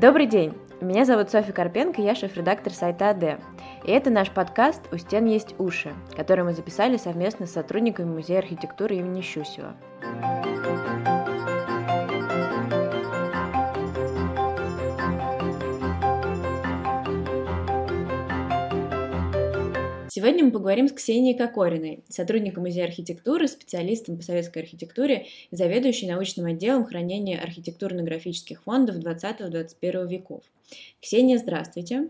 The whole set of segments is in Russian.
Добрый день! Меня зовут Софья Карпенко, я шеф-редактор сайта АД. И это наш подкаст «У стен есть уши», который мы записали совместно с сотрудниками Музея архитектуры имени Щусева. Сегодня мы поговорим с Ксенией Кокориной, сотрудником Музея архитектуры, специалистом по советской архитектуре и заведующей научным отделом хранения архитектурно-графических фондов 20-21 веков. Ксения, здравствуйте.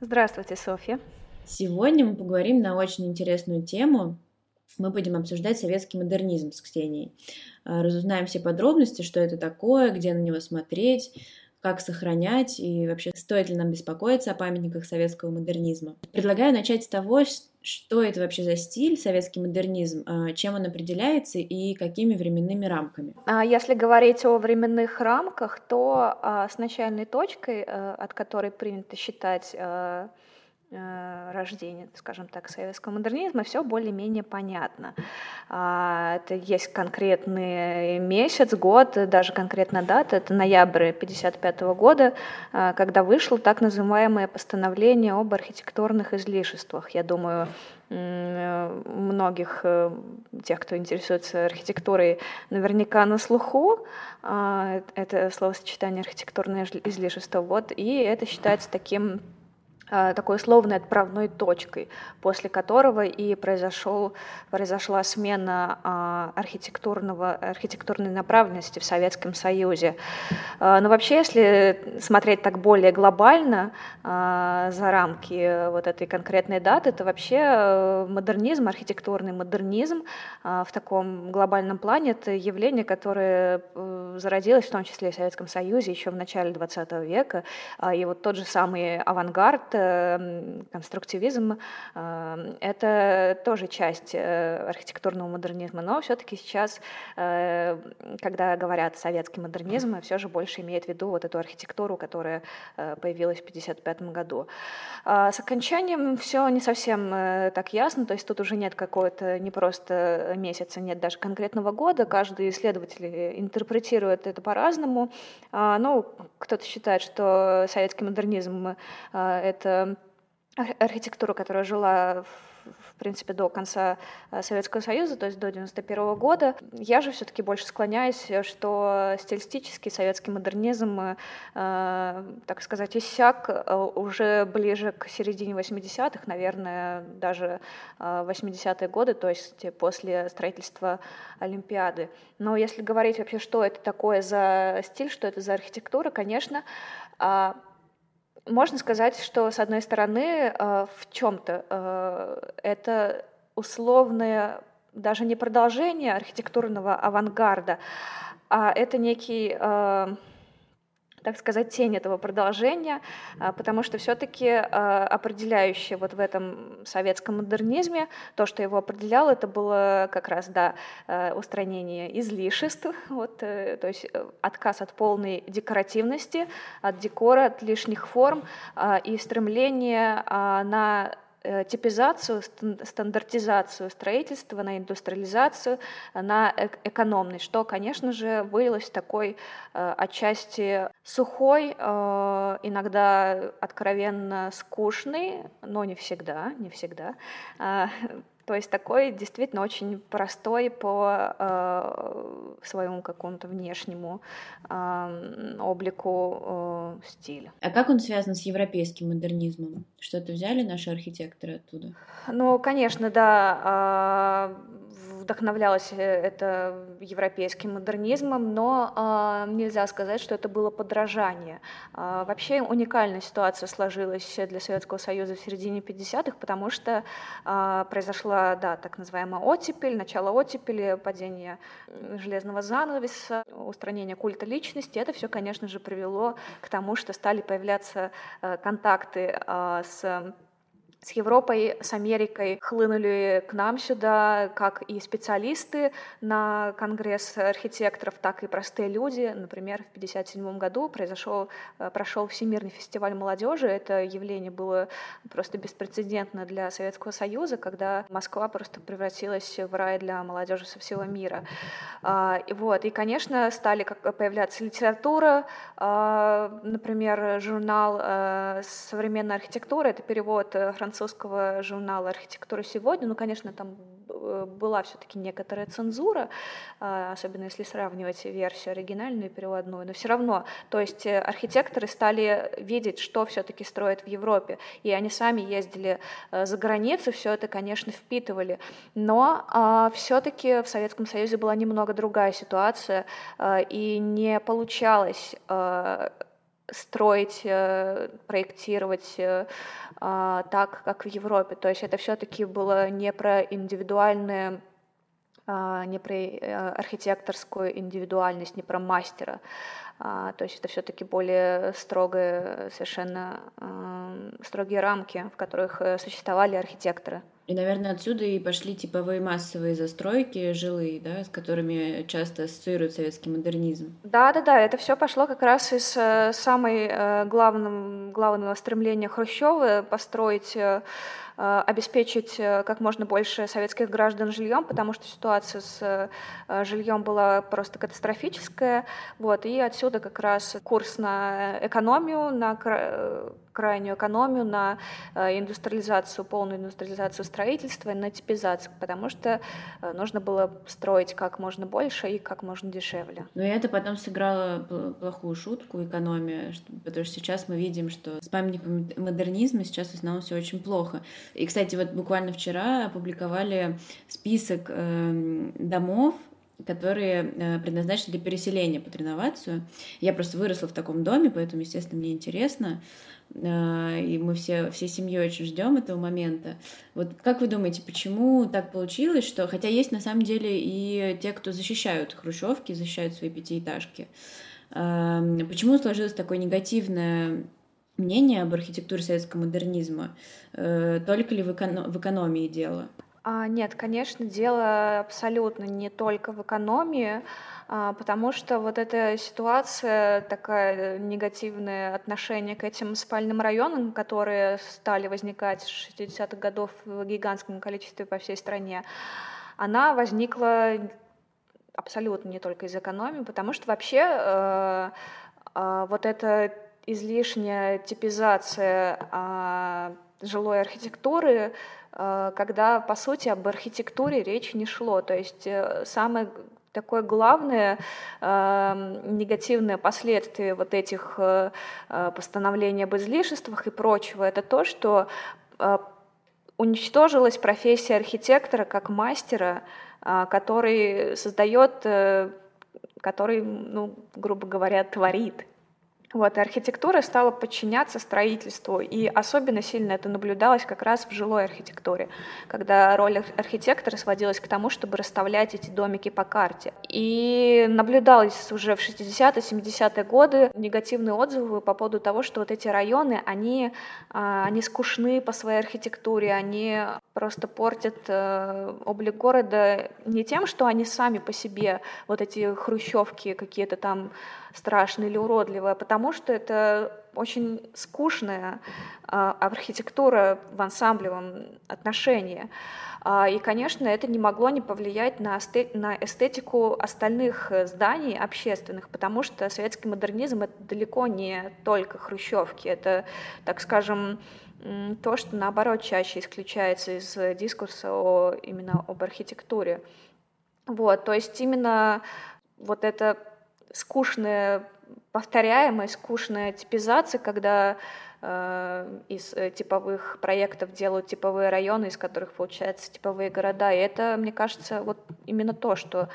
Здравствуйте, Софья. Сегодня мы поговорим на очень интересную тему. Мы будем обсуждать советский модернизм с Ксенией. Разузнаем все подробности, что это такое, где на него смотреть, как сохранять и вообще стоит ли нам беспокоиться о памятниках советского модернизма. Предлагаю начать с того, что это вообще за стиль, советский модернизм, а, чем он определяется и какими временными рамками? А если говорить о временных рамках, то а, с начальной точкой, э, от которой принято считать э, рождения, скажем так, советского модернизма, все более-менее понятно. А, это есть конкретный месяц, год, даже конкретная дата, это ноябрь 1955 года, а, когда вышло так называемое постановление об архитектурных излишествах. Я думаю, многих э, тех, кто интересуется архитектурой, наверняка на слуху. А, это словосочетание архитектурное излишество. Вот, и это считается таким такой условной отправной точкой, после которого и произошел, произошла смена а, архитектурного, архитектурной направленности в Советском Союзе. А, но вообще, если смотреть так более глобально за рамки вот этой конкретной даты, то вообще э, модернизм, архитектурный модернизм в таком глобальном плане это явление, которое э, зародилось в том числе и в Советском Союзе еще в начале XX века. И вот тот же самый авангард, конструктивизм — это тоже часть э, архитектурного модернизма, но все-таки сейчас, э, когда говорят советский модернизм, все же больше имеет в виду вот эту архитектуру, которая э, появилась в 1955 году. А с окончанием все не совсем так ясно, то есть тут уже нет какого-то не просто месяца, нет даже конкретного года, каждый исследователь интерпретирует это по-разному. А, ну, кто-то считает, что советский модернизм — это архитектура, которая жила в принципе, до конца э, Советского Союза, то есть до 91 года. Я же все-таки больше склоняюсь, что стилистический советский модернизм, э, так сказать, иссяк э, уже ближе к середине 80-х, наверное, даже 80-е годы, то есть после строительства Олимпиады. Но если говорить вообще, что это такое за стиль, что это за архитектура, конечно, а, можно сказать, что с одной стороны э, в чем-то э, это условное даже не продолжение архитектурного авангарда, а это некий э, так сказать, тень этого продолжения, а, потому что все-таки а, определяющее вот в этом советском модернизме, то, что его определяло, это было как раз, да, а, устранение излишеств, вот, э, то есть э, отказ от полной декоративности, от декора, от лишних форм и стремление на типизацию, стандартизацию строительства, на индустриализацию, на экономность, что, конечно же, вылилось в такой э, отчасти сухой, э, иногда откровенно скучный, но не всегда, не всегда, то есть такой действительно очень простой по э, своему какому-то внешнему э, облику э, стиль. А как он связан с европейским модернизмом? Что-то взяли наши архитекторы оттуда? Ну, конечно, да. Э, вдохновлялась это европейским модернизмом, но э, нельзя сказать, что это было подражание. Э, вообще уникальная ситуация сложилась для Советского Союза в середине 50-х, потому что э, произошла да, так называемая оттепель, начало оттепели, падение железного занавеса, устранение культа личности. Это все, конечно же, привело к тому, что стали появляться э, контакты э, с с Европой, с Америкой хлынули к нам сюда как и специалисты на Конгресс архитекторов, так и простые люди. Например, в 1957 году произошел, э, прошел Всемирный фестиваль молодежи. Это явление было просто беспрецедентно для Советского Союза, когда Москва просто превратилась в рай для молодежи со всего мира. А, и вот. И, конечно, стали появляться литература, а, например, журнал э, «Современная архитектура», это перевод французского французского журнала «Архитектура сегодня». Ну, конечно, там э, была все-таки некоторая цензура, а, особенно если сравнивать версию оригинальную и переводную, но все равно, то есть э, архитекторы стали видеть, что все-таки строят в Европе, и они сами ездили э, за границу, все это, конечно, впитывали, но а, все-таки в Советском Союзе была немного другая ситуация, и не получалось строить, проектировать а, так, как в Европе. То есть это все-таки было не про индивидуальные не про э, архитекторскую индивидуальность, не про мастера. А, то есть это все-таки более строгие, совершенно строгие рамки, в которых э, существовали архитекторы. И, наверное, отсюда и пошли типовые массовые застройки жилые, да, с которыми часто ассоциируют советский модернизм. Да, да, да, это все пошло как раз из э, самой главным, главного стремления Хрущева построить обеспечить э, как можно больше советских граждан жильем, потому что ситуация с э, жильем была просто катастрофическая. Вот, и отсюда как раз курс на экономию, на крайнюю экономию, на индустриализацию, полную индустриализацию строительства, на типизацию, потому что нужно было строить как можно больше и как можно дешевле. Но и это потом сыграло плохую шутку, экономия, потому что сейчас мы видим, что с памятником модернизма сейчас в основном все очень плохо. И, кстати, вот буквально вчера опубликовали список э, домов, которые э, предназначены для переселения под реновацию. Я просто выросла в таком доме, поэтому, естественно, мне интересно. Э, и мы все, всей семьей очень ждем этого момента. Вот как вы думаете, почему так получилось, что, хотя есть на самом деле и те, кто защищают хрущевки, защищают свои пятиэтажки, э, почему сложилось такое негативное мнение об архитектуре советского модернизма? Э, только ли в, эко- в экономии дело? А, нет, конечно, дело абсолютно не только в экономии, а, потому что вот эта ситуация, такая негативное отношение к этим спальным районам, которые стали возникать с 60-х годов в гигантском количестве по всей стране, она возникла абсолютно не только из экономии, потому что вообще э, э, вот эта излишняя типизация э, жилой архитектуры, когда, по сути, об архитектуре речь не шло. То есть э, самое такое главное э, негативное последствие вот этих э, э, постановлений об излишествах и прочего, это то, что э, уничтожилась профессия архитектора как мастера, э, который создает, э, который, ну, грубо говоря, творит. Вот, и архитектура стала подчиняться строительству, и особенно сильно это наблюдалось как раз в жилой архитектуре, когда роль архитектора сводилась к тому, чтобы расставлять эти домики по карте. И наблюдалось уже в 60-е, 70-е годы негативные отзывы по поводу того, что вот эти районы, они, а, они скучны по своей архитектуре, они просто портят э, облик города не тем, что они сами по себе, вот эти хрущевки какие-то там страшные или уродливые, а потому что это очень скучная а, архитектура в ансамблевом отношении. А, и, конечно, это не могло не повлиять на, на эстетику остальных зданий общественных, потому что советский модернизм — это далеко не только хрущевки, это, так скажем, то, что наоборот чаще исключается из дискурса о, именно об архитектуре. Вот, то есть именно вот эта скучная повторяемая, скучная типизация, когда э, из э, типовых проектов делают типовые районы, из которых получаются типовые города. И это, мне кажется, вот именно то, что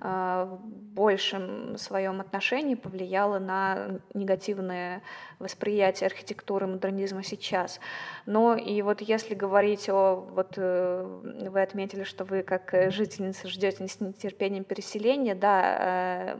э, в большем своем отношении повлияло на негативное восприятие архитектуры модернизма сейчас. Но и вот если говорить о... Вот э, вы отметили, что вы как жительница ждете с нетерпением переселения, да, э,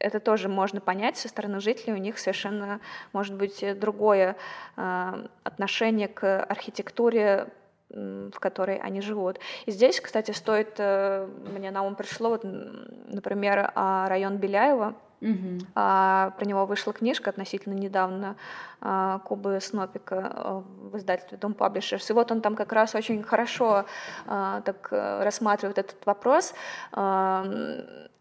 это тоже можно понять со стороны жителей, у них совершенно может быть другое э, отношение к архитектуре в которой они живут. И здесь, кстати, стоит, э, мне на ум пришло, вот, например, а, район Беляева, Угу. А, про него вышла книжка относительно недавно а, Кубы Снопика а, в издательстве Дом Publishers. И вот он там как раз очень хорошо а, так э, рассматривает этот вопрос. А,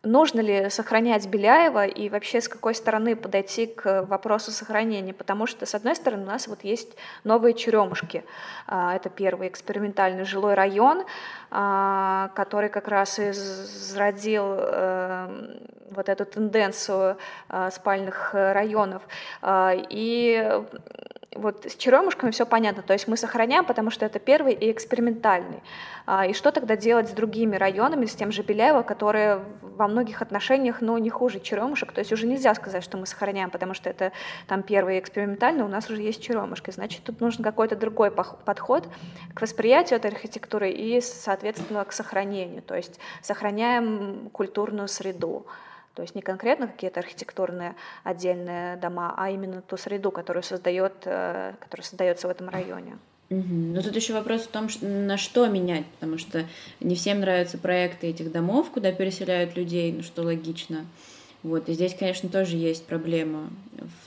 нужно ли сохранять Беляева и вообще с какой стороны подойти к вопросу сохранения, потому что, с одной стороны, у нас вот есть новые Черемушки, а, это первый экспериментальный жилой район, а, который как раз и зародил э, вот эту тенденцию а, спальных районов. И вот с черемушками все понятно, то есть мы сохраняем, потому что это первый и экспериментальный. А, и что тогда делать с другими районами, с тем же Беляево, которые во многих отношениях, ну, не хуже черемушек, то есть уже нельзя сказать, что мы сохраняем, потому что это там первый и экспериментальный, у нас уже есть черемушки, значит, тут нужен какой-то другой подход к восприятию этой архитектуры и, соответственно, к сохранению, то есть сохраняем культурную среду. То есть не конкретно какие-то архитектурные отдельные дома, а именно ту среду, которую, создает, э, которая создается в этом районе. Угу. Но тут еще вопрос в том, что, на что менять, потому что не всем нравятся проекты этих домов, куда переселяют людей, ну что логично. Вот, и здесь, конечно, тоже есть проблема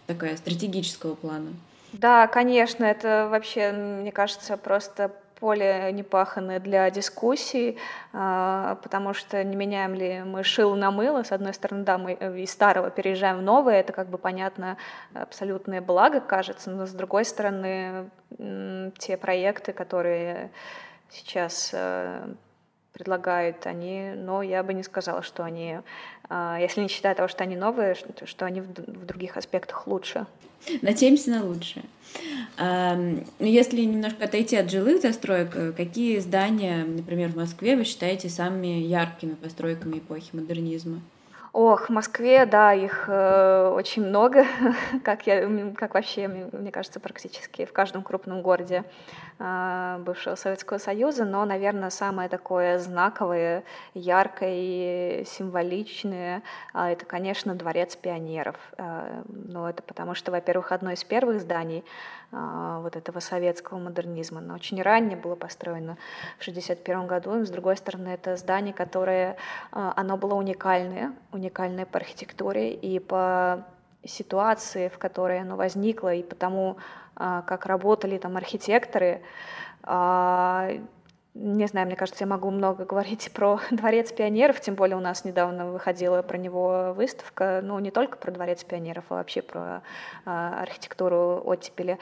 такая стратегического плана. Да, конечно, это вообще, мне кажется, просто поле непаханное для дискуссий, а, потому что не меняем ли мы шил на мыло. С одной стороны, да, мы из старого переезжаем в новое, это как бы понятно абсолютное благо, кажется, но с другой стороны, те проекты, которые сейчас э, предлагают они, но я бы не сказала, что они, а, если не считая того, что они новые, что они в других аспектах лучше. Надеемся на лучшее. Ну, если немножко отойти от жилых застроек, э, какие здания, например, в Москве вы считаете самыми яркими постройками эпохи модернизма? Ох, в Москве, да, их э, очень много, как, я, как вообще, мне кажется, практически в каждом крупном городе э, бывшего Советского Союза, но, наверное, самое такое знаковое, яркое и символичное, э, это, конечно, Дворец пионеров. Э, но это потому что, во-первых, одно из первых зданий, вот этого советского модернизма. Оно очень ранее было построено в 1961 году. С другой стороны, это здание, которое а, оно было уникальное, уникальное по архитектуре и по ситуации, в которой оно возникло, и потому, а, как работали там архитекторы, не знаю, мне кажется, я могу много говорить про Дворец пионеров, тем более у нас недавно выходила про него выставка, ну, не только про Дворец пионеров, а вообще про а, архитектуру оттепели.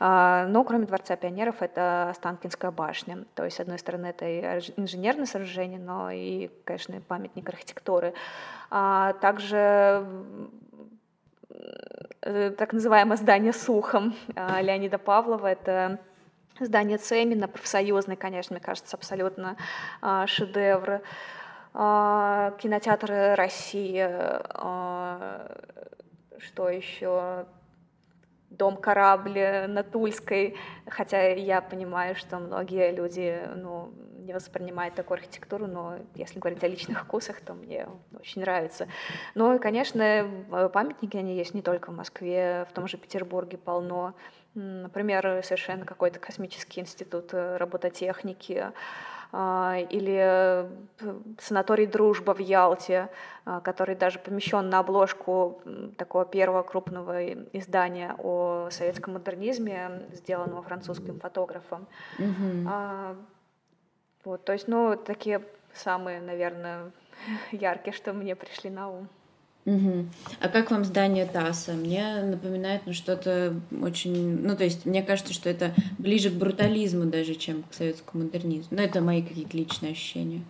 А, но кроме Дворца пионеров это Останкинская башня. То есть, с одной стороны, это и инженерное сооружение, но и, конечно, памятник архитектуры. А, также э, так называемое здание с ухом а, Леонида Павлова, это Здание Цемина, профсоюзный, конечно, мне кажется, абсолютно э, шедевр. Э, кинотеатр России, э, что еще? Дом корабли на Тульской, хотя я понимаю, что многие люди ну, не воспринимают такую архитектуру, но если говорить о личных вкусах, то мне очень нравится. Ну и, конечно, памятники, они есть не только в Москве, в том же Петербурге полно. Например, совершенно какой-то космический институт э, робототехники а, или э, санаторий «Дружба» в Ялте, а, который даже помещен на обложку такого первого крупного издания о советском модернизме, сделанного французским фотографом. Mm-hmm. Вот, то есть, ну, такие самые, наверное, яркие, что мне пришли на ум. Угу. А как вам здание ТАССа? Мне напоминает ну, что-то очень... Ну, то есть, мне кажется, что это ближе к брутализму даже, чем к советскому модернизму. Но это мои какие-то личные ощущения.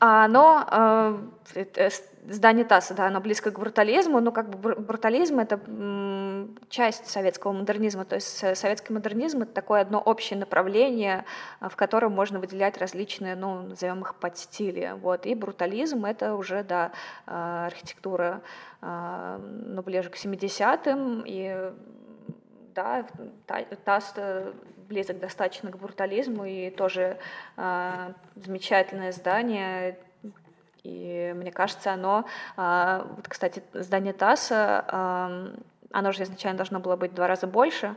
А оно, э, здание ТАССа, да, оно близко к брутализму, но как бы брутализм — это часть советского модернизма, то есть советский модернизм — это такое одно общее направление, в котором можно выделять различные, ну, назовем их подстили, вот, и брутализм — это уже, да, архитектура, ну, ближе к 70-м, и да, ТАСС близок достаточно к брутализму, и тоже э, замечательное здание, И мне кажется, оно, вот, кстати, здание ТАССа, оно же изначально должно было быть в два раза больше,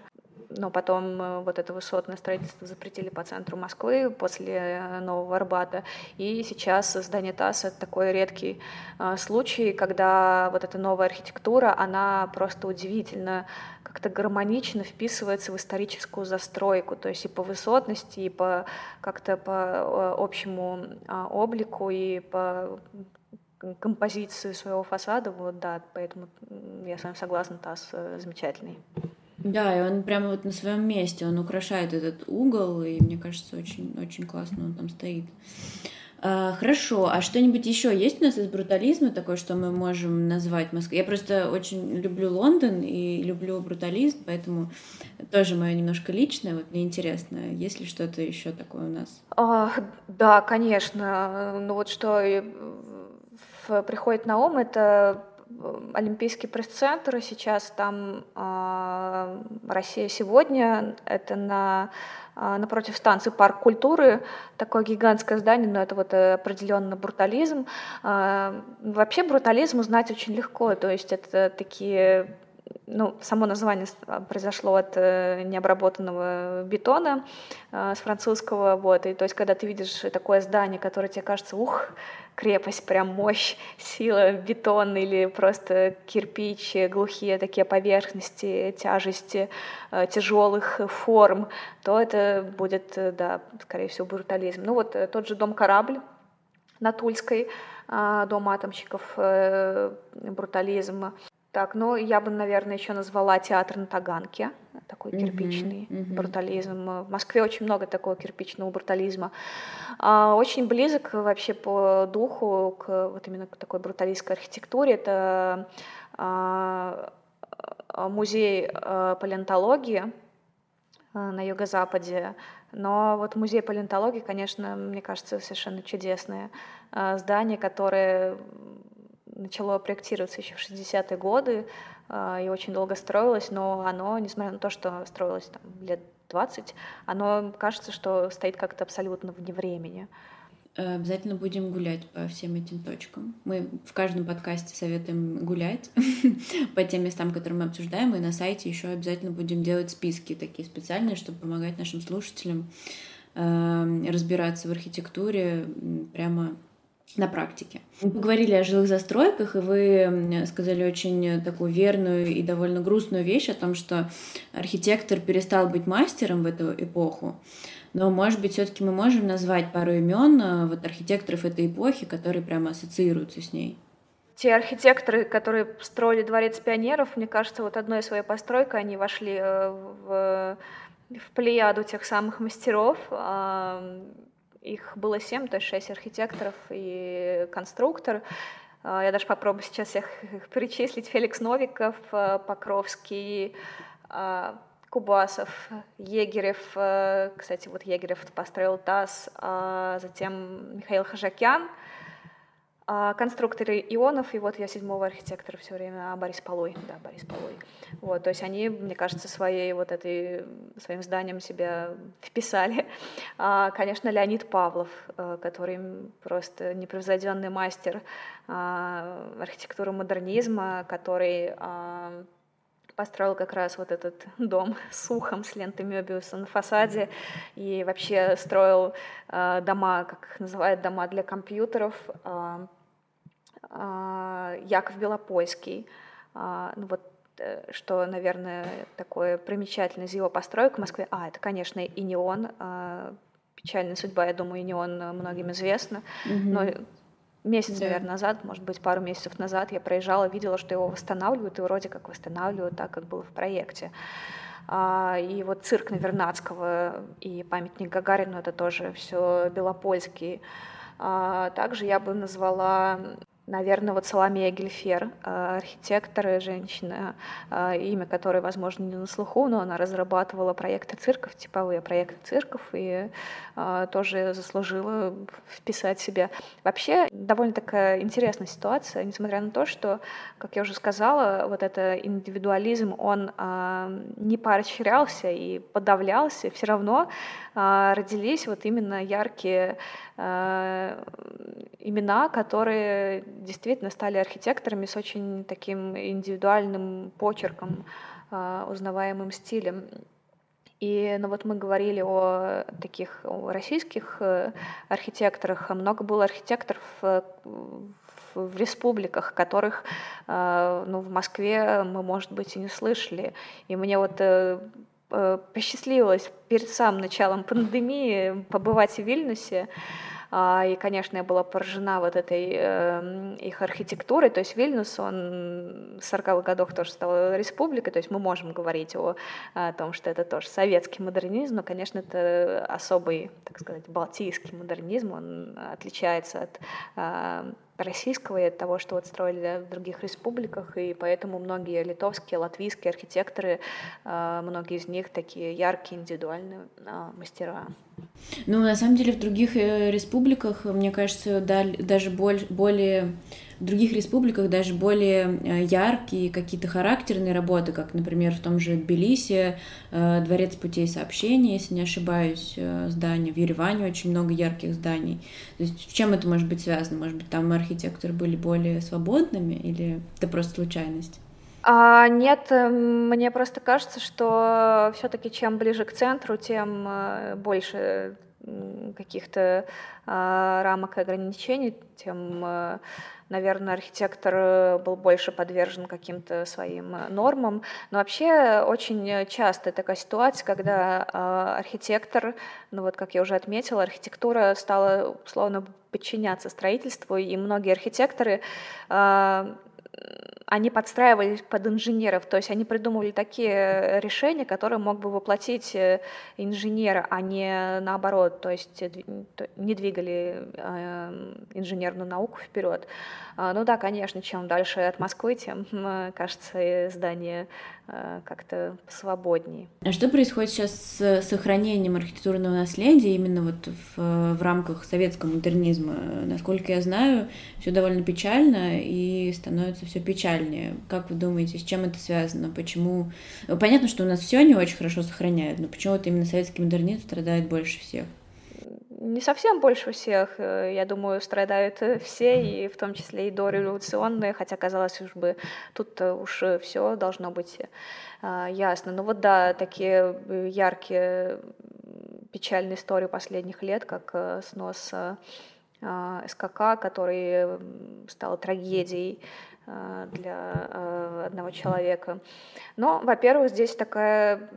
но потом э, вот это высотное строительство запретили по центру Москвы после э, Нового Арбата. И сейчас здание ТАСС — это такой редкий э, случай, когда вот эта новая архитектура, она просто удивительно как-то гармонично вписывается в историческую застройку, то есть и по высотности, и по как-то по общему облику, и по композиции своего фасада, вот да, поэтому я с вами согласна, ТАСС замечательный. Да, и он прямо вот на своем месте, он украшает этот угол, и мне кажется, очень, очень классно он там стоит. А, хорошо, а что-нибудь еще есть у нас из брутализма такое, что мы можем назвать Москвой? Я просто очень люблю Лондон и люблю брутализм, поэтому тоже мое немножко личное. Вот мне интересно, есть ли что-то еще такое у нас? А, да, конечно. Ну вот что приходит на ум, это Олимпийский пресс-центр, сейчас там э, Россия сегодня, это на, э, напротив станции Парк культуры, такое гигантское здание, но это вот определенно брутализм. Э, вообще брутализм узнать очень легко, то есть это такие ну, само название произошло от э, необработанного бетона э, с французского, вот, и то есть, когда ты видишь такое здание, которое тебе кажется, ух, крепость, прям мощь, сила, бетон или просто кирпич, глухие такие поверхности, тяжести э, тяжелых форм, то это будет, да, скорее всего, брутализм. Ну вот тот же дом-корабль на Тульской, дом атомщиков, брутализм, так, ну я бы, наверное, еще назвала театр на Таганке, такой кирпичный uh-huh, uh-huh. брутализм. В Москве очень много такого кирпичного брутализма. А, очень близок вообще по духу к вот именно к такой бруталистской архитектуре. Это а, музей а, палеонтологии а, на юго-западе. Но вот музей палеонтологии, конечно, мне кажется, совершенно чудесное а, здание, которое начало проектироваться еще в 60-е годы э, и очень долго строилось, но оно, несмотря на то, что строилось там, лет 20, оно кажется, что стоит как-то абсолютно вне времени. Э, обязательно будем гулять по всем этим точкам. Мы в каждом подкасте советуем гулять по тем местам, которые мы обсуждаем, и на сайте еще обязательно будем делать списки такие специальные, чтобы помогать нашим слушателям э, разбираться в архитектуре прямо на практике. Мы поговорили о жилых застройках, и вы сказали очень такую верную и довольно грустную вещь о том, что архитектор перестал быть мастером в эту эпоху. Но, может быть, все-таки мы можем назвать пару имен э, вот архитекторов этой эпохи, которые прямо ассоциируются с ней. Те архитекторы, которые строили дворец пионеров, мне кажется, вот одной своей постройкой они вошли э, в, в плеяду тех самых мастеров. Их было семь, то есть шесть архитекторов и конструктор. А, я даже попробую сейчас всех перечислить. Феликс Новиков, а, Покровский, а, Кубасов, Егерев, кстати, вот Егерев построил ТАСС, затем Михаил Хажакян — а конструкторы ионов, и вот я седьмого архитектора все время, а Борис Полой, да, Борис Полой. Вот, то есть они, мне кажется, своей вот этой, своим зданием себя вписали. А, конечно, Леонид Павлов, э, который просто непревзойденный мастер а, архитектуры модернизма, который а, построил как раз вот этот дом с ухом, с лентой Мёбиуса на фасаде, и вообще строил э, дома, как их называют, дома для компьютеров, э, а, Яков Белопольский. А, ну вот э, что, наверное, такое примечательное из его построек в Москве. А, это, конечно, и не он. А, печальная судьба, я думаю, и не он многим известна. Mm-hmm. Но месяц, да. наверное, назад, может быть, пару месяцев назад я проезжала, видела, что его восстанавливают, и вроде как восстанавливают так, как было в проекте. И вот цирк Навернадского и памятник Гагарину — это тоже все Белопольский. Также я бы назвала Наверное, вот Соломея Гельфер, э, архитектор женщина, э, имя которой, возможно, не на слуху, но она разрабатывала проекты цирков, типовые проекты цирков, и э, тоже заслужила вписать себя. Вообще, довольно такая интересная ситуация, несмотря на то, что, как я уже сказала, вот этот индивидуализм, он не поощрялся и подавлялся, все равно родились вот именно яркие имена, которые действительно стали архитекторами с очень таким индивидуальным почерком, узнаваемым стилем. И ну вот мы говорили о таких о российских э, архитекторах, много было архитекторов э, в республиках, которых э, ну, в Москве мы, может быть, и не слышали. И мне вот посчастливилось перед самым началом пандемии побывать в Вильнюсе. А, и, конечно, я была поражена вот этой эм, их архитектурой. То есть Вильнюс, он в 40-х годах тоже стал республикой, то есть мы можем говорить о, о том, что это тоже советский модернизм, но, конечно, это особый, так сказать, балтийский модернизм, он отличается от а, российского и от того, что вот строили в других республиках, и поэтому многие литовские, латвийские архитекторы, а, многие из них такие яркие, индивидуальные мастера. Ну, на самом деле, в других э, республиках, мне кажется, даже более других республиках даже более э, яркие какие-то характерные работы, как, например, в том же Тбилиси, э, Дворец путей сообщения, если не ошибаюсь, здание. В Ереване очень много ярких зданий. То есть с чем это может быть связано? Может быть, там архитекторы были более свободными или это просто случайность? А, нет, мне просто кажется, что все-таки чем ближе к центру, тем больше каких-то а, рамок и ограничений, тем, а, наверное, архитектор был больше подвержен каким-то своим нормам. Но вообще очень часто такая ситуация, когда а, архитектор, ну вот как я уже отметила, архитектура стала условно подчиняться строительству, и многие архитекторы они подстраивались под инженеров, то есть они придумывали такие решения, которые мог бы воплотить э, инженер, а не наоборот, то есть не двигали э, инженерную науку вперед. А, ну да, конечно, чем дальше от Москвы, тем, кажется, здание э, как-то свободнее. А что происходит сейчас с сохранением архитектурного наследия именно вот в, в рамках советского модернизма? Насколько я знаю, все довольно печально и становится все печальнее. Как вы думаете, с чем это связано? Почему? Понятно, что у нас все не очень хорошо сохраняют, но почему вот именно советский модернизм страдает больше всех? не совсем больше всех, э, я думаю, страдают э, все, и в том числе и дореволюционные, хотя казалось уж бы, тут уж все должно быть э, ясно. Но вот да, такие яркие печальные истории последних лет, как снос СКК, который стал трагедией для одного человека. Но, во-первых, здесь такая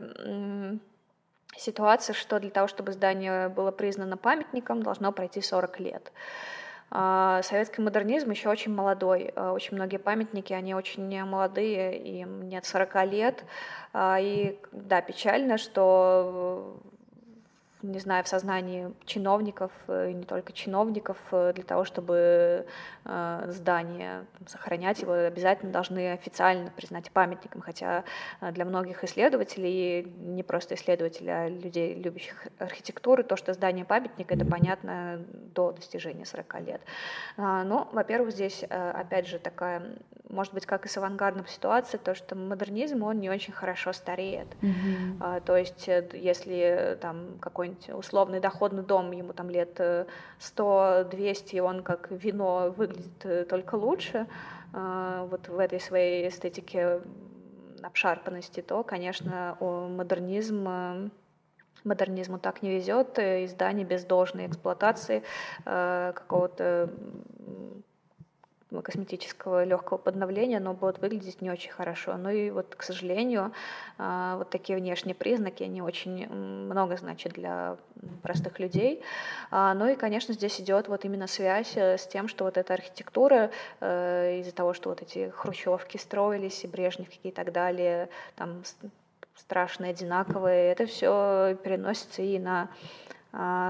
ситуация, что для того, чтобы здание было признано памятником, должно пройти 40 лет. А, советский модернизм еще очень молодой. А, очень многие памятники, они очень молодые, им нет 40 лет. А, и да, печально, что не знаю, в сознании чиновников, э, и не только чиновников, э, для того, чтобы э, здание сохранять его, обязательно должны официально признать памятником, хотя для многих исследователей, не просто исследователей, а людей, любящих архитектуру, то, что здание памятник, это понятно до достижения 40 лет. А, Но, ну, во-первых, здесь, опять же, такая, может быть, как и с авангардом ситуация, то, что модернизм, он не очень хорошо стареет. Mm-hmm. То есть, если там какой-нибудь какой-нибудь условный доходный дом, ему там лет 100-200, э, и он как вино выглядит э, только лучше, э, вот в этой своей эстетике обшарпанности, то, конечно, модернизм модернизму так не везет, и здание без должной эксплуатации какого-то косметического легкого подновления, но будет выглядеть не очень хорошо. Ну и вот, к сожалению, а, вот такие внешние признаки, они очень много значат для простых людей. А, ну и, конечно, здесь идет вот именно связь э, с тем, что вот эта архитектура э, из-за того, что вот эти хрущевки строились, и Брежневки и так далее, там страшные, одинаковые, это все переносится и на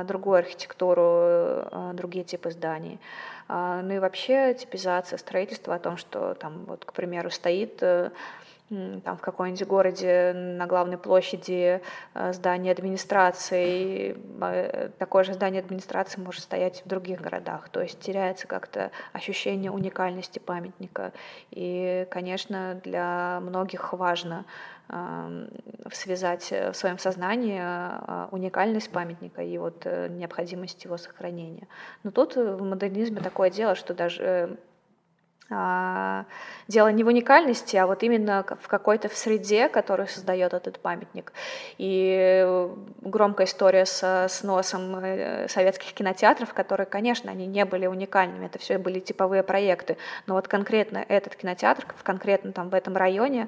другую архитектуру, другие типы зданий. А, ну и вообще типизация строительства о том, что там вот, к примеру, стоит э, там в каком-нибудь городе на главной площади э, здание администрации, э, такое же здание администрации может стоять в других городах. То есть теряется как-то ощущение уникальности памятника. И, конечно, для многих важно связать в своем сознании уникальность памятника и вот необходимость его сохранения. Но тут в модернизме такое дело, что даже а, дело не в уникальности, а вот именно в какой-то в среде, которую создает этот памятник. И громкая история со сносом э, советских кинотеатров, которые, конечно, они не были уникальными, это все были типовые проекты, но вот конкретно этот кинотеатр, конкретно там в этом районе,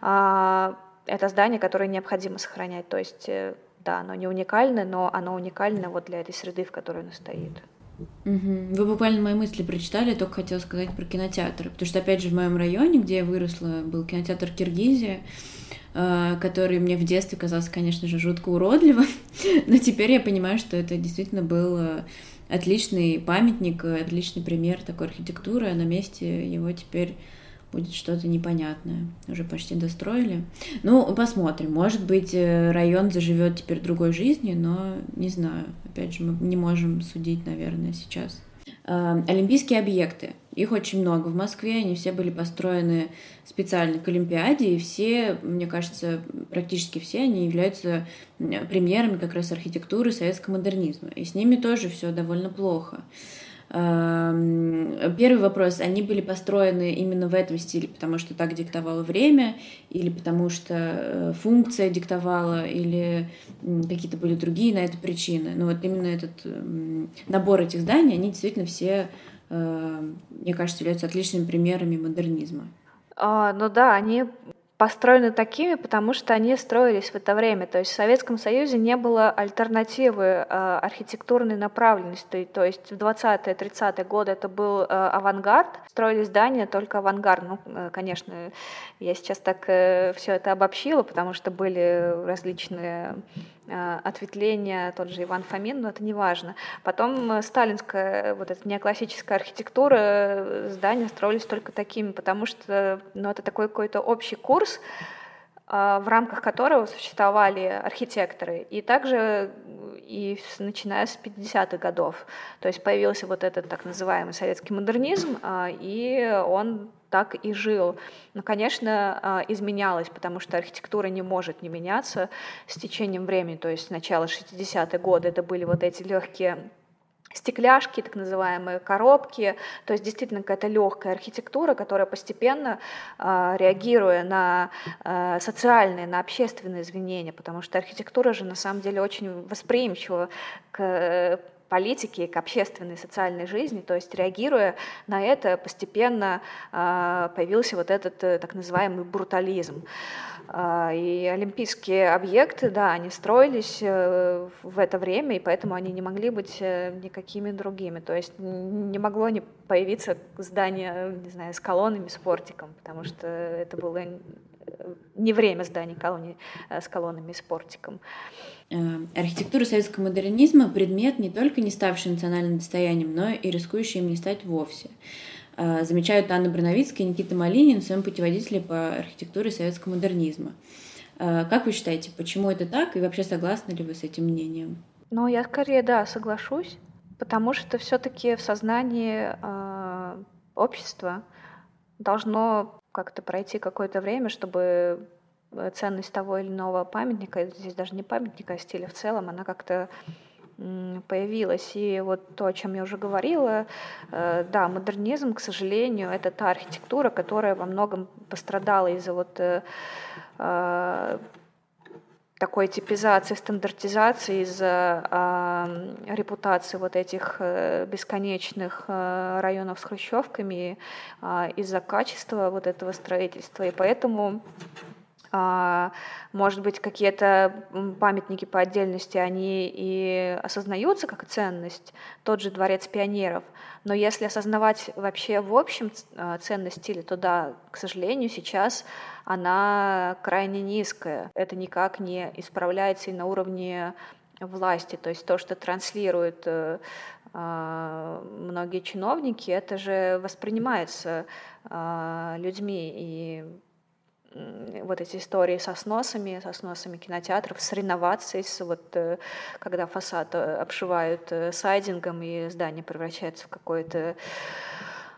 это здание, которое необходимо сохранять. То есть, э, да, оно не уникальное, но оно уникально вот для этой среды, в которой оно стоит. Угу. Вы буквально мои мысли прочитали, только хотела сказать про кинотеатр. Потому что, опять же, в моем районе, где я выросла, был кинотеатр Киргизия, э, который мне в детстве казался, конечно же, жутко уродливым. Но теперь я понимаю, что это действительно был э, отличный памятник, отличный пример такой архитектуры, а на месте его теперь будет что-то непонятное. Уже почти достроили. Ну, посмотрим. Может быть, э, район заживет теперь другой жизнью, но не знаю. Опять же, мы не можем судить, наверное, сейчас. Э, олимпийские объекты. Их очень много в Москве, они все были построены специально к Олимпиаде, и все, мне кажется, практически все они являются примерами как раз архитектуры советского модернизма. И с ними тоже все довольно плохо. Эм, первый вопрос, они были построены именно в этом стиле, потому что так диктовало время, или потому что э, функция диктовала, или какие-то были другие на это причины. Но вот именно этот эм, набор этих зданий, они действительно все, э, мне кажется, являются отличными примерами модернизма. А, ну да, они построены такими, потому что они строились в это время. То есть в Советском Союзе не было альтернативы э, архитектурной направленности. То есть в 20-е, 30-е годы это был э, авангард. Строили здания только авангард. Ну, э, конечно, я сейчас так э, все это обобщила, потому что были различные Э, ответвления, тот же Иван Фомин, но это не важно. Потом э, сталинская, вот эта неоклассическая архитектура, э, здания строились только такими, потому что ну, это такой какой-то общий курс, в рамках которого существовали архитекторы. И также и начиная с 50-х годов. То есть появился вот этот так называемый советский модернизм, и он так и жил. Но, конечно, а, изменялось, потому что архитектура не может не меняться с течением времени. То есть сначала 60-е годы это были вот эти легкие стекляшки, так называемые коробки, то есть действительно какая-то легкая архитектура, которая постепенно, э, реагируя на э, социальные, на общественные изменения, потому что архитектура же на самом деле очень восприимчива к политики, к общественной социальной жизни, то есть реагируя на это, постепенно а, появился вот этот э, так называемый брутализм. А, и олимпийские объекты, да, они строились э, в это время, и поэтому они не могли быть э, никакими другими. То есть не могло не появиться здание, не знаю, с колоннами, с портиком, потому что это было не время зданий колонии с колоннами и с портиком. Э, архитектура советского модернизма – предмет, не только не ставший национальным достоянием, но и рискующий им не стать вовсе. Э, замечают Анна Броновицкая и Никита Малинин в своем путеводителе по архитектуре советского модернизма. Э, как вы считаете, почему это так, и вообще согласны ли вы с этим мнением? Ну, я скорее, да, соглашусь, потому что все-таки в сознании э, общества должно как-то пройти какое-то время, чтобы Э, ценность того или иного памятника, здесь даже не памятника, а стиля в целом, она как-то появилась. И вот то, о чем я уже говорила, э, да, модернизм, к сожалению, это та архитектура, которая во многом пострадала из-за вот э, такой типизации, стандартизации из-за э, репутации вот этих э, бесконечных э, районов с хрущевками, э, из-за качества вот этого строительства. И поэтому а, может быть, какие-то памятники по отдельности, они и осознаются как ценность, тот же дворец пионеров. Но если осознавать вообще в общем а, ценность стиля, то да, к сожалению, сейчас она крайне низкая. Это никак не исправляется и на уровне власти. То есть то, что транслируют э, а, многие чиновники, это же воспринимается людьми. И вот эти истории со сносами, со сносами кинотеатров, с реновацией, с вот, э, когда фасад э, обшивают э, сайдингом и здание превращается в какое-то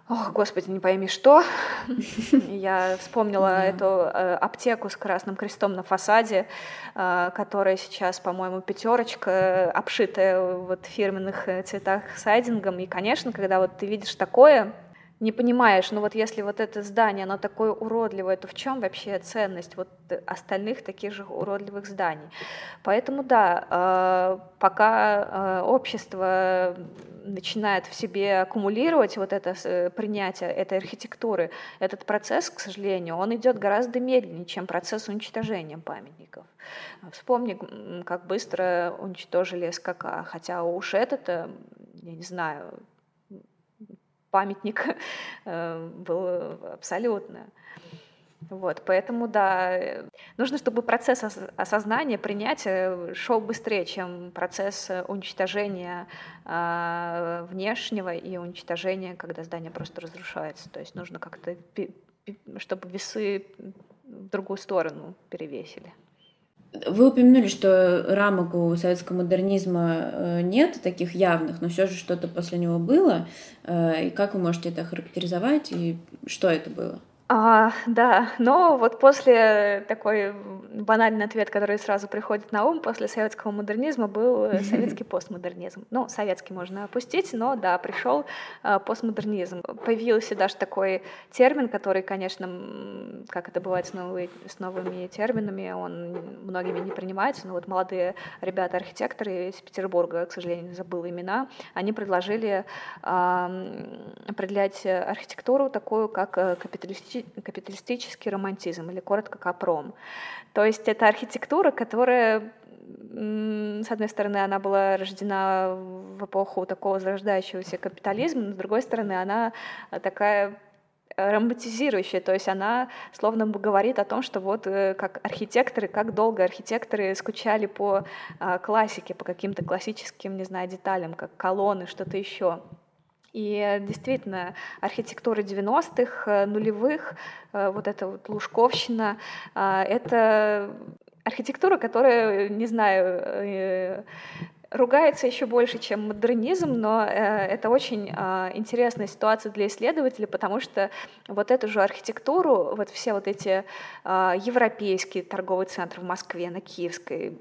Ох, господи, не пойми что. Я вспомнила эту аптеку с красным крестом на фасаде, которая сейчас, по-моему, пятерочка, обшитая вот в фирменных цветах сайдингом. И, конечно, когда вот ты видишь такое, не понимаешь, ну вот если вот это здание, оно такое уродливое, то в чем вообще ценность вот остальных таких же уродливых зданий? Поэтому да, э, пока э, общество начинает в себе аккумулировать вот это э, принятие этой архитектуры, этот процесс, к сожалению, он идет гораздо медленнее, чем процесс уничтожения памятников. Вспомни, как быстро уничтожили СКК, хотя уж это-то, я не знаю, памятник э, был абсолютно. Вот, поэтому, да, нужно, чтобы процесс осознания, принятия шел быстрее, чем процесс уничтожения э, внешнего и уничтожения, когда здание просто разрушается. То есть нужно как-то, чтобы весы в другую сторону перевесили. Вы упомянули, что рамок у советского модернизма э, нет таких явных, но все же что-то после него было. Э, и как вы можете это характеризовать и что это было? А, да, но вот после такой банальный ответ, который сразу приходит на ум, после советского модернизма был э, советский постмодернизм. Ну, советский можно опустить, но да, пришел а, постмодернизм. Появился даже такой термин, который, конечно, как это бывает с, новые, с новыми терминами, он многими не принимается, но вот молодые ребята-архитекторы из Петербурга, к сожалению, забыл имена, они предложили а, определять архитектуру такую, как э, капиталистическую капиталистический романтизм или коротко капром. То есть это архитектура, которая с одной стороны, она была рождена в эпоху такого зарождающегося капитализма, но с другой стороны, она такая романтизирующая, то есть она словно бы говорит о том, что вот э, как архитекторы, как долго архитекторы скучали по а, классике, по каким-то классическим, не знаю, деталям, как колонны, что-то еще. И действительно, архитектура 90-х, э, нулевых, э, вот эта вот Лужковщина, э, это архитектура, которая, не знаю, ругается еще больше, чем модернизм, но это очень интересная ситуация для исследователей, потому что вот эту же архитектуру, вот все вот эти европейские торговые центры в Москве, на Киевской,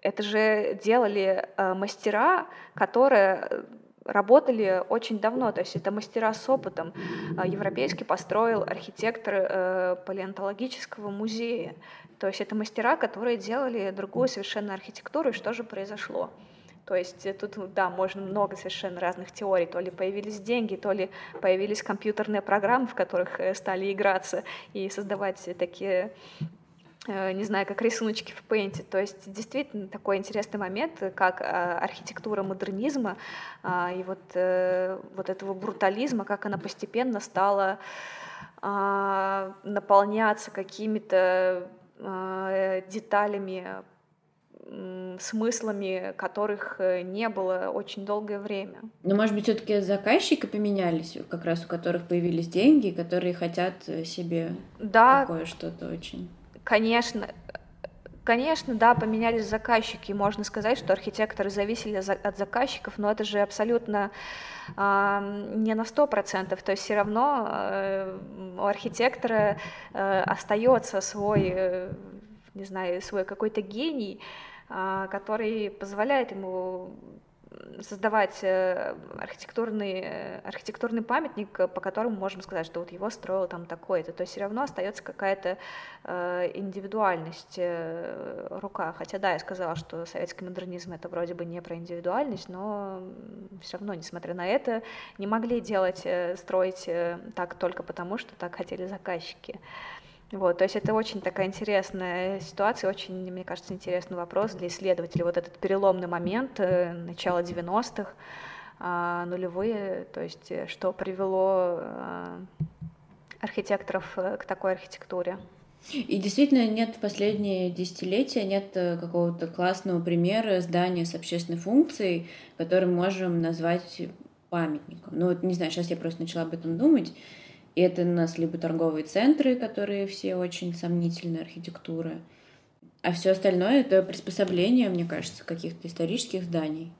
это же делали мастера, которые работали очень давно, то есть это мастера с опытом. А, европейский построил архитектор э, палеонтологического музея. То есть это мастера, которые делали другую совершенно архитектуру, и что же произошло. То есть тут, да, можно много совершенно разных теорий. То ли появились деньги, то ли появились компьютерные программы, в которых э, стали играться и создавать такие не знаю, как рисуночки в пейнте. То есть действительно такой интересный момент, как э, архитектура модернизма а, и вот, э, вот этого брутализма, как она постепенно стала а, наполняться какими-то деталями, смыслами, которых не было очень долгое время. Но, может быть, все-таки заказчики поменялись, как раз у которых появились деньги, которые хотят себе да, такое что-то очень. Конечно, Конечно, да, поменялись заказчики. Можно сказать, что архитекторы зависели от заказчиков, но это же абсолютно э, не на сто процентов. То есть все равно э, у архитектора э, остается свой, э, не знаю, свой какой-то гений, э, который позволяет ему создавать э, архитектурный, э, архитектурный памятник, по которому можем сказать, что вот его строил там такой-то. То есть все равно остается какая-то э, индивидуальность рука. Хотя да, я сказала, что советский модернизм это вроде бы не про индивидуальность, но все равно, несмотря на это, не могли делать, строить так только потому, что так хотели заказчики. Вот, то есть это очень такая интересная ситуация, очень, мне кажется, интересный вопрос для исследователей. Вот этот переломный момент э, начала 90-х, а, нулевые, то есть э, что привело э, архитекторов к такой архитектуре. И действительно нет в последние десятилетия нет какого-то классного примера здания с общественной функцией, который можем назвать памятником. Ну, вот, не знаю, сейчас я просто начала об этом думать. И это у нас либо торговые центры, которые все очень сомнительные архитектуры, а все остальное это приспособление, мне кажется, каких-то исторических зданий.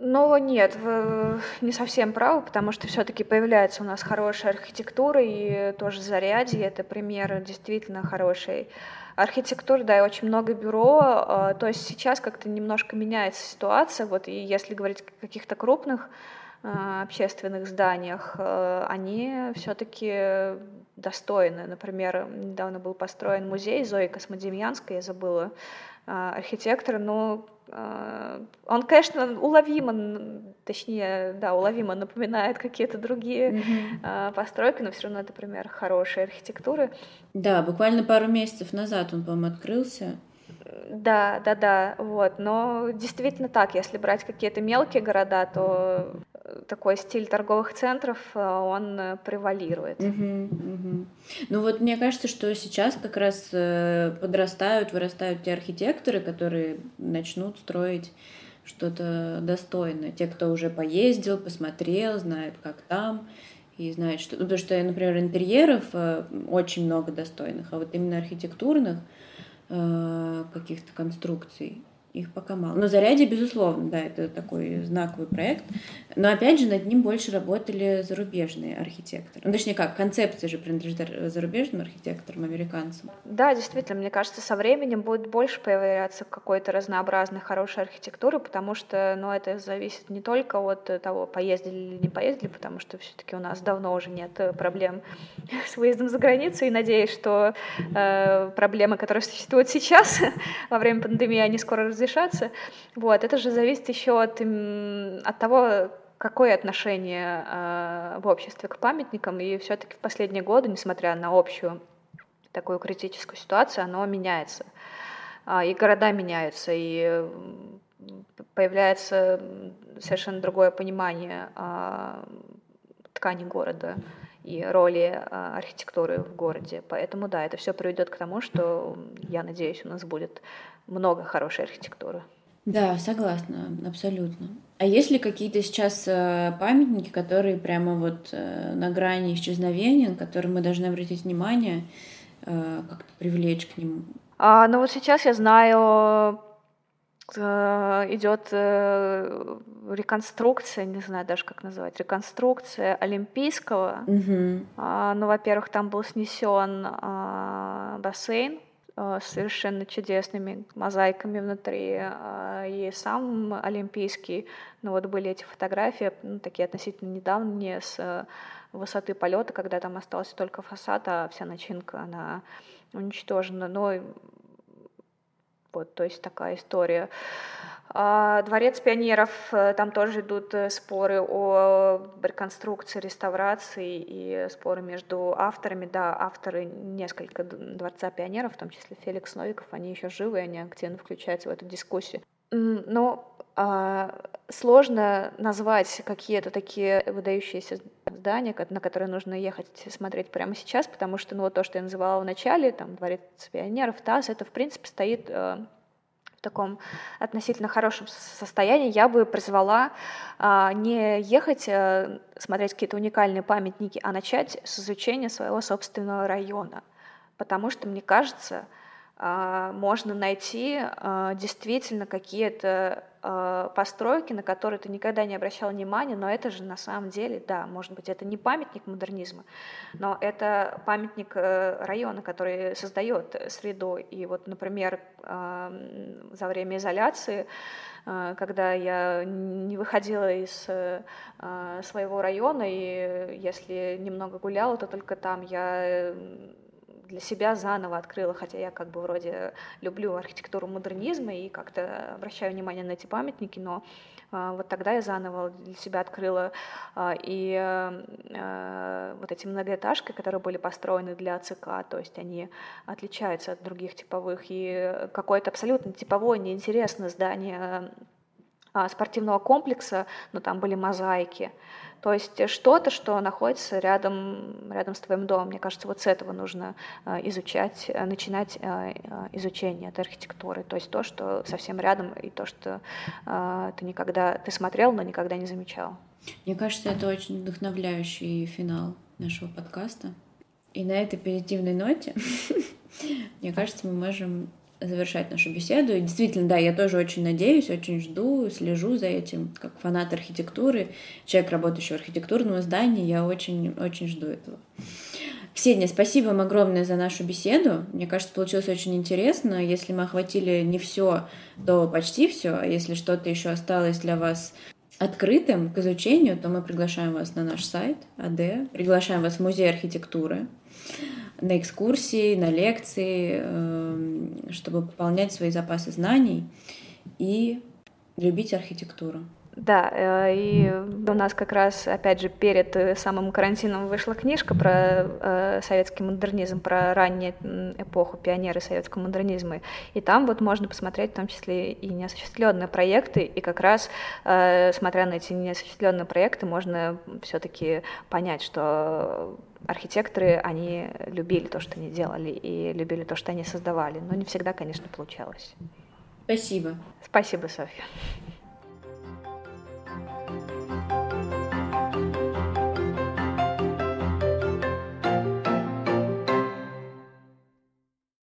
Ну нет, вы не совсем правы, потому что все-таки появляется у нас хорошая архитектура, и тоже Зарядье — это пример действительно хорошей архитектуры, да, и очень много бюро, а, то есть сейчас как-то немножко меняется ситуация, вот, и если говорить о каких-то крупных общественных зданиях, а, они все-таки достойны. Например, недавно был построен музей Зои Космодемьянской, я забыла архитектора, но а, он, конечно, уловимо, точнее, да, уловимо напоминает какие-то другие mm-hmm. постройки, но все равно это пример хорошей архитектуры. Да, буквально пару месяцев назад он, по-моему, открылся. Да, да, да, вот. Но действительно так, если брать какие-то мелкие города, то такой стиль торговых центров, э, он э, превалирует. Угу, угу. Ну вот мне кажется, что сейчас как раз э, подрастают, вырастают те архитекторы, которые начнут строить что-то достойное. Те, кто уже поездил, посмотрел, знает, как там, и знает, что... Ну, потому что, например, интерьеров очень много достойных, а вот именно архитектурных каких-то конструкций их пока мало. Но заряде, безусловно, да, это такой знаковый проект. Но опять же, над ним больше работали зарубежные архитекторы. Ну, точнее как, концепция же принадлежит зарубежным архитекторам, американцам. Да, действительно, мне кажется, со временем будет больше появляться какой-то разнообразной хорошей архитектуры, потому что, ну, это зависит не только от того, поездили или не поездили, потому что все-таки у нас давно уже нет проблем с выездом за границу, и надеюсь, что э, проблемы, которые существуют сейчас во время пандемии, они скоро разрешаться. Вот, это же зависит еще от, от того, какое отношение э, в обществе к памятникам. И все-таки в последние годы, несмотря на общую такую критическую ситуацию, оно меняется. А, и города меняются, и появляется совершенно другое понимание а, ткани города и роли архитектуры в городе. Поэтому да, это все приведет к тому, что, я надеюсь, у нас будет много хорошей архитектуры. Да, согласна, абсолютно. А есть ли какие-то сейчас э, памятники, которые прямо вот э, на грани исчезновения, на которые мы должны обратить внимание, э, как-то привлечь к ним? А, ну вот сейчас я знаю, идет реконструкция, не знаю даже как называть, реконструкция Олимпийского. Угу. А, ну, во-первых, там был снесен а, бассейн Э, совершенно чудесными мозаиками внутри. А, и сам Олимпийский, ну вот были эти фотографии, ну, такие относительно недавние, с э, высоты полета, когда там остался только фасад, а вся начинка, она уничтожена. Но вот, то есть такая история. А, Дворец пионеров, э, там тоже идут э, споры о реконструкции, реставрации и споры между авторами. Да, авторы несколько Дворца пионеров, в том числе Феликс Новиков, они еще живы, они активно включаются в эту дискуссию. А, сложно назвать какие-то такие выдающиеся здания, на которые нужно ехать смотреть прямо сейчас, потому что ну, вот то, что я называла в начале, там, Дворец пионеров, ТАСС, это, в принципе, стоит э, в таком относительно хорошем состоянии, я бы призвала а, не ехать а, смотреть какие-то уникальные памятники, а начать с изучения своего собственного района. Потому что, мне кажется, можно найти а, действительно какие-то а, постройки, на которые ты никогда не обращал внимания, но это же на самом деле, да, может быть, это не памятник модернизма, но это памятник э, района, который создает среду. И вот, например, за время изоляции, когда я не выходила из своего района, и если немного гуляла, то только там я для себя заново открыла, хотя я как бы вроде люблю архитектуру модернизма и как-то обращаю внимание на эти памятники, но а, вот тогда я заново для себя открыла а, и а, вот эти многоэтажки, которые были построены для ЦК, то есть они отличаются от других типовых, и какое-то абсолютно типовое, неинтересное здание спортивного комплекса, но там были мозаики, то есть что-то, что находится рядом, рядом с твоим домом. Мне кажется, вот с этого нужно э, изучать, э, начинать э, изучение этой архитектуры. То есть то, что совсем рядом, и то, что ты никогда ты смотрел, но никогда не замечал. Мне кажется, это очень вдохновляющий финал нашего подкаста. И на этой позитивной ноте, мне кажется, мы можем завершать нашу беседу. И действительно, да, я тоже очень надеюсь, очень жду, слежу за этим, как фанат архитектуры, человек, работающий в архитектурном здании, я очень, очень жду этого. Ксения, спасибо вам огромное за нашу беседу. Мне кажется, получилось очень интересно. Если мы охватили не все, то почти все. А если что-то еще осталось для вас открытым к изучению, то мы приглашаем вас на наш сайт АД, приглашаем вас в музей архитектуры на экскурсии, на лекции, эм, чтобы пополнять свои запасы знаний и любить архитектуру. Да, э, и у нас как раз, опять же, перед э, самым карантином вышла книжка про э, советский модернизм, про раннюю эпоху пионеры советского модернизма. И там вот можно посмотреть в том числе и неосуществленные проекты, и как раз, смотря на эти неосуществленные проекты, можно все-таки понять, что архитекторы, они любили то, что они делали, и любили то, что они создавали. Но не всегда, конечно, получалось. Спасибо. Спасибо, Софья.